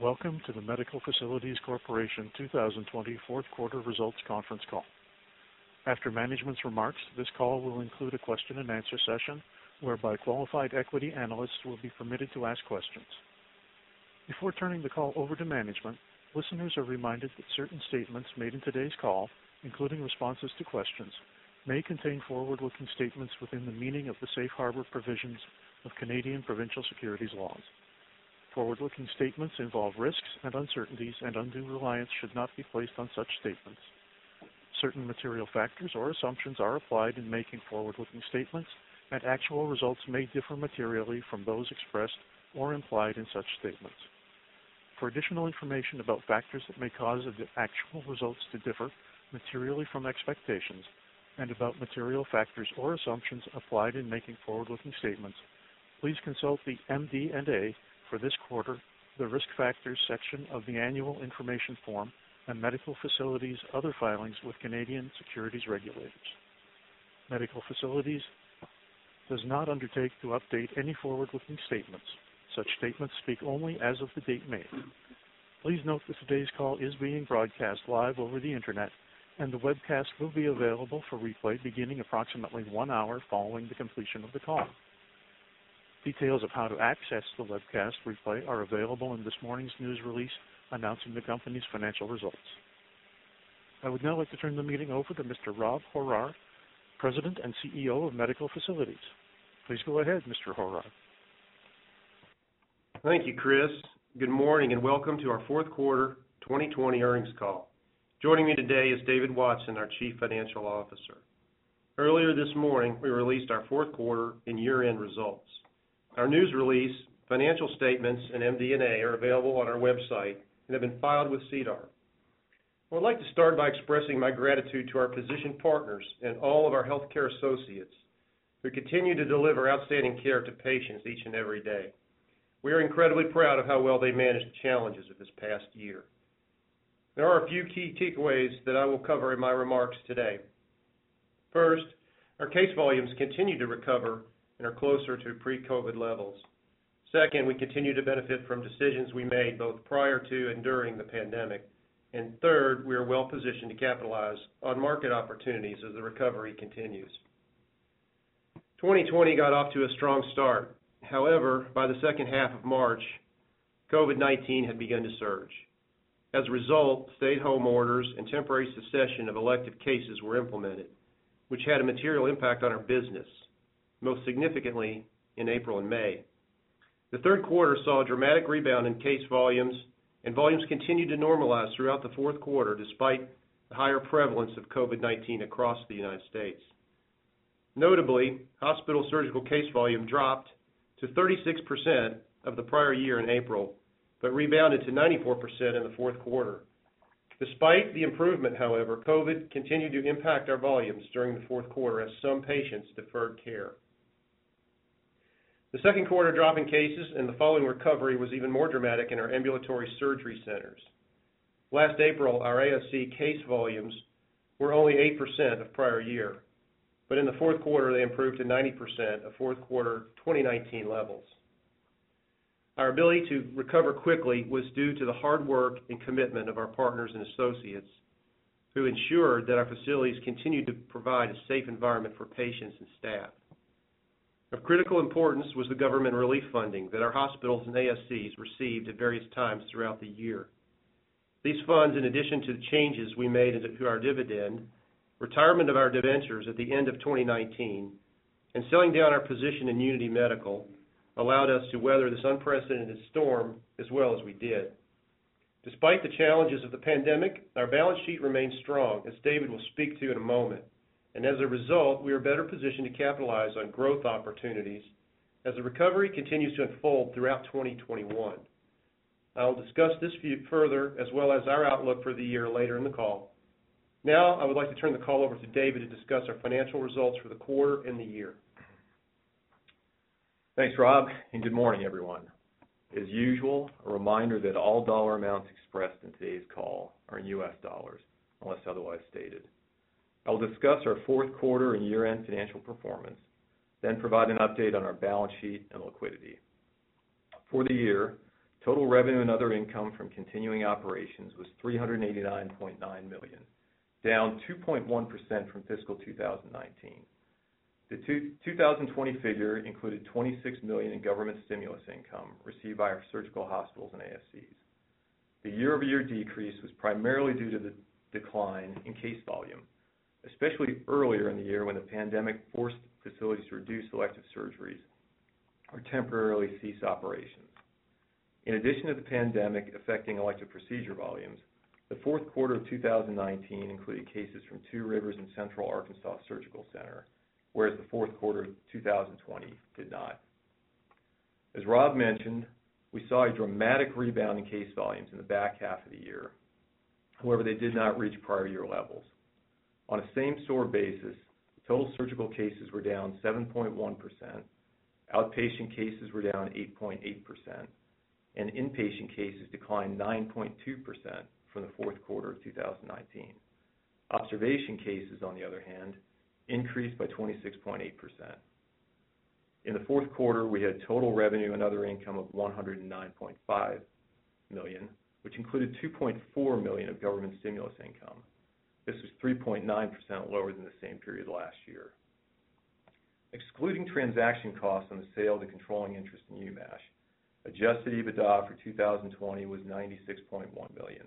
Welcome to the Medical Facilities Corporation 2020 fourth quarter results conference call. After management's remarks, this call will include a question and answer session whereby qualified equity analysts will be permitted to ask questions. Before turning the call over to management, listeners are reminded that certain statements made in today's call, including responses to questions, may contain forward-looking statements within the meaning of the safe harbor provisions of Canadian provincial securities laws. Forward-looking statements involve risks and uncertainties, and undue reliance should not be placed on such statements. Certain material factors or assumptions are applied in making forward-looking statements, and actual results may differ materially from those expressed or implied in such statements. For additional information about factors that may cause the actual results to differ materially from expectations and about material factors or assumptions applied in making forward-looking statements, please consult the MD&A for this quarter, the Risk Factors section of the annual information form, and Medical Facilities' other filings with Canadian securities regulators. Medical Facilities does not undertake to update any forward-looking statements. Such statements speak only as of the date made. Please note that today's call is being broadcast live over the internet, and the webcast will be available for replay beginning approximately one hour following the completion of the call. Details of how to access the webcast replay are available in this morning's news release announcing the company's financial results. I would now like to turn the meeting over to Mr. Rob Horrar, President and CEO of Medical Facilities. Please go ahead, Mr. Horrar. Thank you, Chris. Good morning, and welcome to our fourth quarter 2020 earnings call. Joining me today is David Watson, our Chief Financial Officer. Earlier this morning, we released our fourth quarter and year-end results. Our news release, financial statements, and MD&A are available on our website and have been filed with SEDAR. I would like to start by expressing my gratitude to our physician partners and all of our healthcare associates who continue to deliver outstanding care to patients each and every day. We are incredibly proud of how well they managed the challenges of this past year. There are a few key takeaways that I will cover in my remarks today. First, our case volumes continue to recover and are closer to pre-COVID levels. Second, we continue to benefit from decisions we made both prior to and during the pandemic. Third, we are well-positioned to capitalize on market opportunities as the recovery continues. 2020 got off to a strong start. However, by the second half of March, COVID-19 had begun to surge. As a result, stay-at-home orders and temporary cessation of elective cases were implemented, which had a material impact on our business, most significantly in April and May. The third quarter saw a dramatic rebound in case volumes, and volumes continued to normalize throughout the fourth quarter, despite the higher prevalence of COVID-19 across the United States. Notably, hospital surgical case volume dropped to 36% of the prior year in April, but rebounded to 94% in the fourth quarter. Despite the improvement, however, COVID continued to impact our volumes during the fourth quarter as some patients deferred care. The second quarter drop in cases and the following recovery was even more dramatic in our ambulatory surgery centers. Last April, our ASC case volumes were only 8% of prior year, but in the fourth quarter, they improved to 90% of fourth quarter 2019 levels. Our ability to recover quickly was due to the hard work and commitment of our partners and associates who ensured that our facilities continued to provide a safe environment for patients and staff. Of critical importance was the government relief funding that our hospitals and ASCs received at various times throughout the year. These funds, in addition to the changes we made to our dividend, retirement of our debentures at the end of 2019, and selling down our position in Unity Medical, allowed us to weather this unprecedented storm as well as we did. Despite the challenges of the pandemic, our balance sheet remains strong, as David will speak to in a moment. And as a result, we are better positioned to capitalize on growth opportunities as the recovery continues to unfold throughout 2021. I will discuss this further, as well as our outlook for the year later in the call. Now, I would like to turn the call over to David to discuss our financial results for the quarter and the year. Thanks, Rob, and good morning, everyone. As usual, a reminder that all dollar amounts expressed in today's call are in US dollars, unless otherwise stated. I will discuss our fourth quarter and year-end financial performance, then provide an update on our balance sheet and liquidity. For the year, total revenue and other income from continuing operations was 389.9 million, down 2.1% from fiscal 2019. The 2020 figure included 26 million in government stimulus income received by our surgical hospitals and ASCs. The year-over-year decrease was primarily due to the decline in case volume, especially earlier in the year when the pandemic forced facilities to reduce elective surgeries or temporarily cease operations. In addition to the pandemic affecting elective procedure volumes, the fourth quarter of 2019 included cases from Two Rivers and Central Arkansas Surgical Center, whereas the fourth quarter of 2020 did not. As Rob mentioned, we saw a dramatic rebound in case volumes in the back half of the year. However, they did not reach prior year levels. On a same-store basis, total surgical cases were down 7.1%, outpatient cases were down 8.8%, and inpatient cases declined 9.2% from the fourth quarter of 2019. Observation cases, on the other hand, increased by 26.8%. In the fourth quarter, we had total revenue and other income of 109.5 million, which included 2.4 million of government stimulus income. This was 3.9% lower than the same period last year. Excluding transaction costs on the sale of the controlling interest in UMASH, adjusted EBITDA for 2020 was 96.1 million.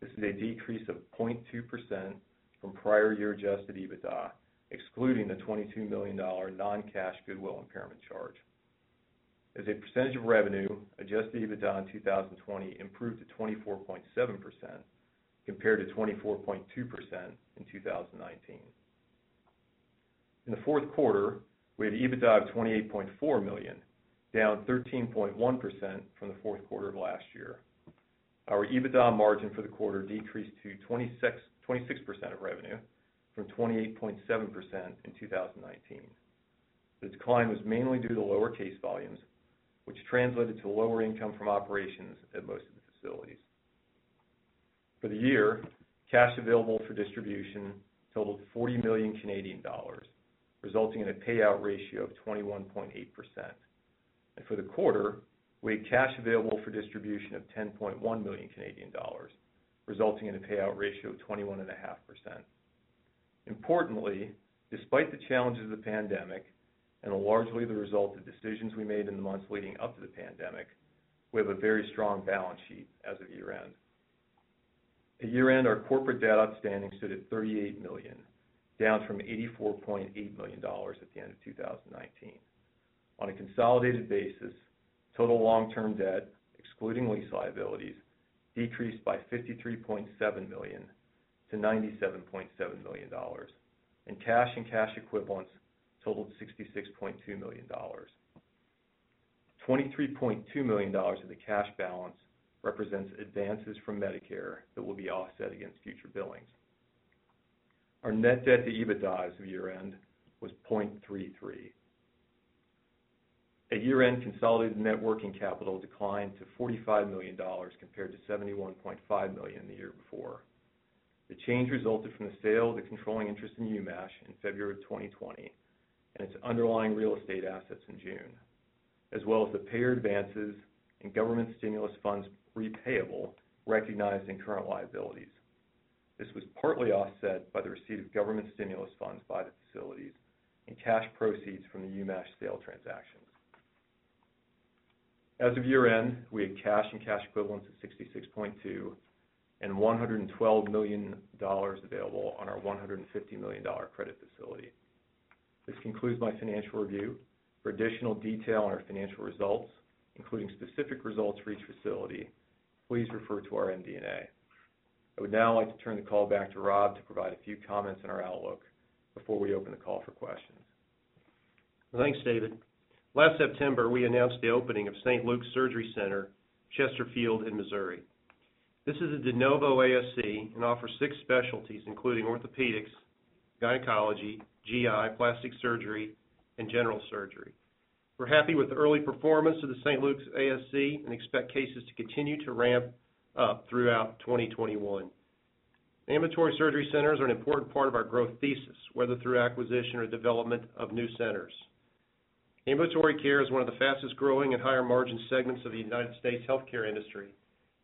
This is a decrease of 0.2% from prior year adjusted EBITDA, excluding the $22 million non-cash goodwill impairment charge. As a percentage of revenue, adjusted EBITDA in 2020 improved to 24.7% compared to 24.2% in 2019. In the fourth quarter, we had EBITDA of 28.4 million, down 13.1% from the fourth quarter of last year. Our EBITDA margin for the quarter decreased to 26% of revenue from 28.7% in 2019. The decline was mainly due to lower case volumes, which translated to lower income from operations at most of the facilities. For the year, cash available for distribution totaled 40 million Canadian dollars, resulting in a payout ratio of 21.8%. For the quarter, we had cash available for distribution of 10.1 million Canadian dollars, resulting in a payout ratio of 21.5%. Importantly, despite the challenges of the pandemic, and largely the result of decisions we made in the months leading up to the pandemic, we have a very strong balance sheet as of year-end. At year-end, our corporate debt outstanding stood at 38 million, down from $84.8 million at the end of 2019. On a consolidated basis, total long-term debt, excluding lease liabilities, decreased by 53.7 million to $97.7 million, and cash and cash equivalents totaled $66.2 million. $23.2 million of the cash balance represents advances from Medicare that will be offset against future billings. Our net debt to EBITDA as of year-end was 0.33. At year-end, consolidated net working capital declined to $45 million compared to 71.5 million the year before. The change resulted from the sale of the controlling interest in UMASH in February of 2020 and its underlying real estate assets in June, as well as the payer advances and government stimulus funds repayable recognized in current liabilities. This was partly offset by the receipt of government stimulus funds by the facilities and cash proceeds from the UMASH sale transactions. As of year-end, we had cash and cash equivalents of $66.2 and $112 million available on our $150 million credit facility. This concludes my financial review. For additional detail on our financial results, including specific results for each facility, please refer to our MD&A. I would now like to turn the call back to Rob to provide a few comments on our outlook before we open the call for questions. Thanks, David. Last September, we announced the opening of St. Luke's Surgery Center Chesterfield in Missouri. This is a de novo ASC and offers six specialties, including orthopedics, gynecology, GI, plastic surgery, and general surgery. We're happy with the early performance of the St. Luke's ASC and expect cases to continue to ramp up throughout 2021. Ambulatory surgery centers are an important part of our growth thesis, whether through acquisition or development of new centers. Ambulatory care is one of the fastest-growing and higher-margin segments of the United States healthcare industry.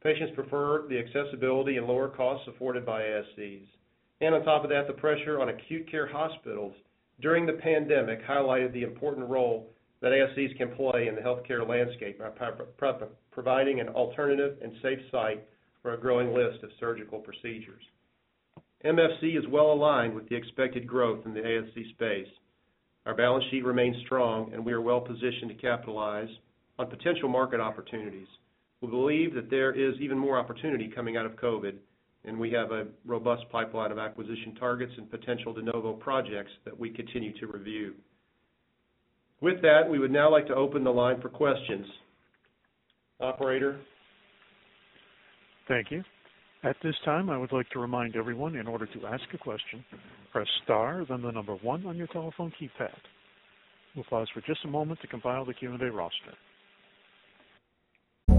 Patients prefer the accessibility and lower costs afforded by ASCs. And on top of that, the pressure on acute care hospitals during the pandemic highlighted the important role that ASCs can play in the healthcare landscape by providing an alternative and safe site for a growing list of surgical procedures. MFC is well-aligned with the expected growth in the ASC space. Our balance sheet remains strong, and we are well-positioned to capitalize on potential market opportunities. We believe that there is even more opportunity coming out of COVID, and we have a robust pipeline of acquisition targets and potential de novo projects that we continue to review. With that, we would now like to open the line for questions. Operator? Thank you. At this time, I would like to remind everyone, in order to ask a question, press star, then the number one on your telephone keypad. We'll pause for just a moment to compile the Q&A roster.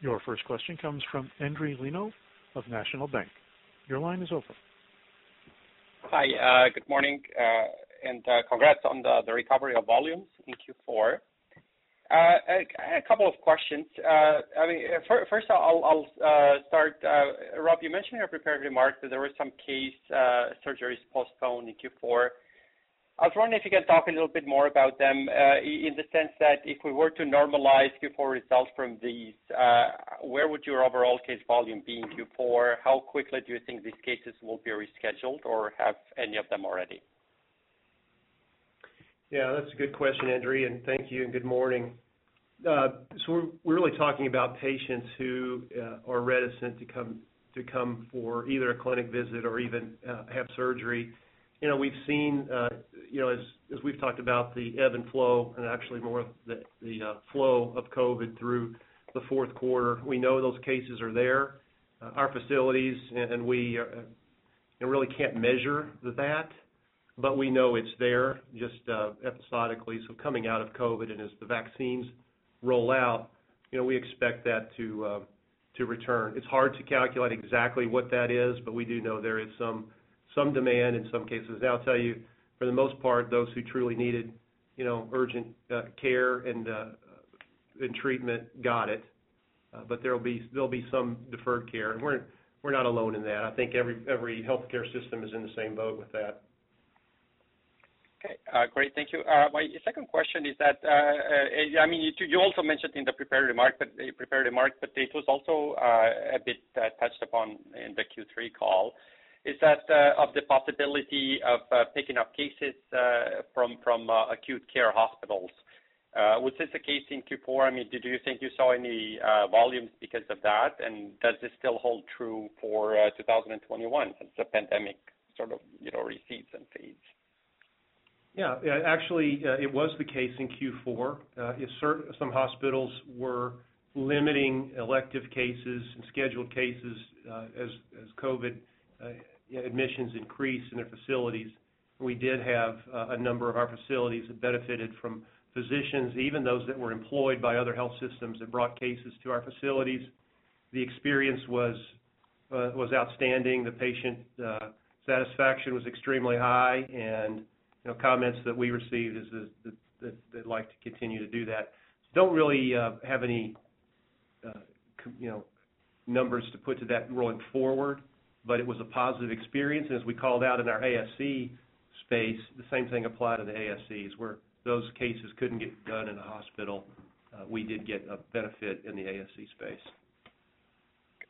Your first question comes from Endri Leno of National Bank. Your line is open. Hi, uh, good morning, uh, and uh, congrats on the recovery of volumes in Q4. A couple of questions. I mean, First, I'll start. Rob, you mentioned in your prepared remarks that there were some case surgeries postponed in Q4. I was wondering if you can talk a little bit more about them, uh, in the sense that if we were to normalize Q4 results from these, uh, where would your overall case volume be in Q4? How quickly do you think these cases will be rescheduled, or have any of them already? Yeah, that's a good question, Endri, and thank you, and good morning. Uh so we're really talking about patients who uh, are reticent to come to come for either a clinic visit or even have surgery. You know, we've seen, uh you know, as we've talked about, the ebb and flow, and actually more the uh, flow of COVID through the fourth quarter. We know those cases are there. Uh, our facilities, and we uh, really can't measure that, but we know it's there just episodically. So coming out of COVID and as the vaccines roll out, you know, we expect that to to return. It's hard to calculate exactly what that is, but we do know there is some demand in some cases. I'll tell you, for the most part, those who truly needed urgent uh, care uh, and treatment got it. Uh, but there'll be some deferred care, and we're not alone in that. I think every healthcare system is in the same boat with that. Okay. Great. Thank you. My second question is that, uh uh I mean you also mentioned in the prepared remarks, but it was also a bit touched upon in the Q3 call, is that uh, of the possibility of uh, picking up cases uh, from acute care hospitals. Was this the case in Q4? I mean, did you think you saw any volumes because of that? And does this still hold true for 2021 as the pandemic sort of, you know, recedes and fades? Yeah. Actually, it was the case in Q4. Some hospitals were limiting elective cases and scheduled cases as COVID admissions increased in their facilities. We did have uh, a number of our facilities that benefited from physicians, even those that were employed by other health systems that brought cases to our facilities. The experience was uh, was outstanding. The patient uh, satisfaction was extremely high. And comments that we received is that they'd like to continue to do that. Don't really have any numbers to put to that rolling forward, but it was a positive experience. And as we called out in our ASC space, the same thing applied to the ASCs, where those cases couldn't get done in a hospital. Uh, we did get a benefit in the ASC space.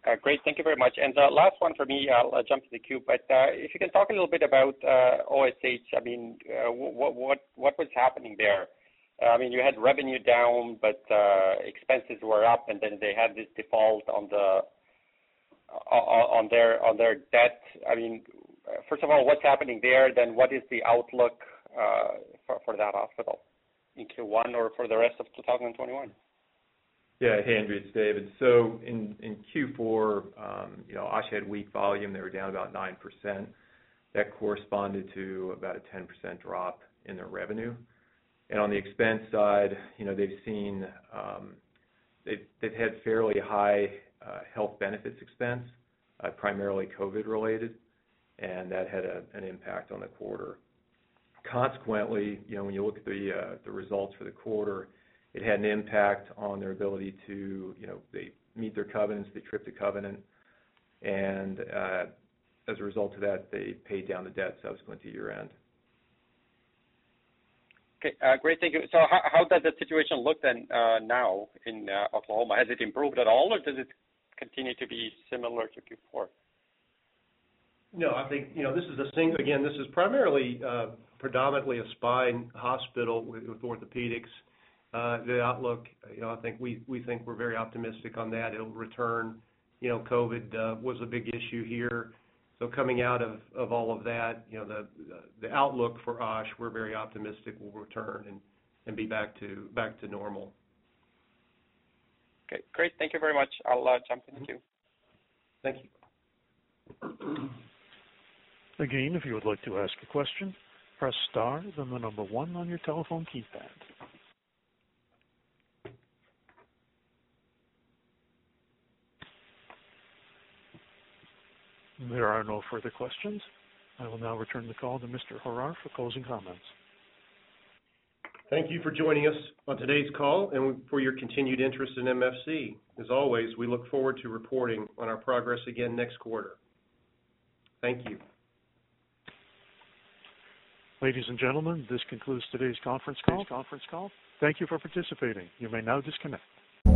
Uh, great. Thank you very much. And the last one for me, I'll jump to the queue. But if you can talk a little bit about OSH. I mean, what was happening there? I mean, you had revenue down, but expenses were up, and then they had this default on their on their debt. I mean, first of all, what's happening there? Then what is the outlook for that hospital in Q1 or for the rest of 2021? Yeah. Hey, Endri, it's David. So in in Q4, you know, OSH had weak volume. They were down about 9%. That corresponded to about a 10% drop in their revenue. And on the expense side, you know, they've seen um they've they've had fairly high health benefits expense, uh, primarily COVID related, and that had an impact on the quarter. Consequently, you know, when you look at uh, the results for the quarter, it had an impact on their ability to, you know, they meet their covenants, they tripped the covenant, and uh, as a result of that, they paid down the debt subsequent to year-end. Okay. Great. Thank you. So how how does the situation look then, now in Oklahoma? Has it improved at all, or does it continue to be similar to Q4? No, I think, you know, this is again, this is primarily uh, predominantly a spine hospital with orthopedics. Uh, the outlook, you know, I think we we think we're very optimistic on that. It'll return. You know, COVID uh, was a big issue here. So coming out of all of that, you know, the the outlook for OSH, we're very optimistic will return and be back to back to normal. Okay, great. Thank you very much. I'll uh, jump in the queue. Thank you. Again, if you would like to ask a question, press star, then the number one on your telephone keypad. There are no further questions. I will now return the call to Mr. Horrar for closing comments. Thank you for joining us on today's call and for your continued interest in MFC. As always, we look forward to reporting on our progress again next quarter. Thank you. Ladies and gentlemen, this concludes today's conference call. Thank you for participating. You may now disconnect.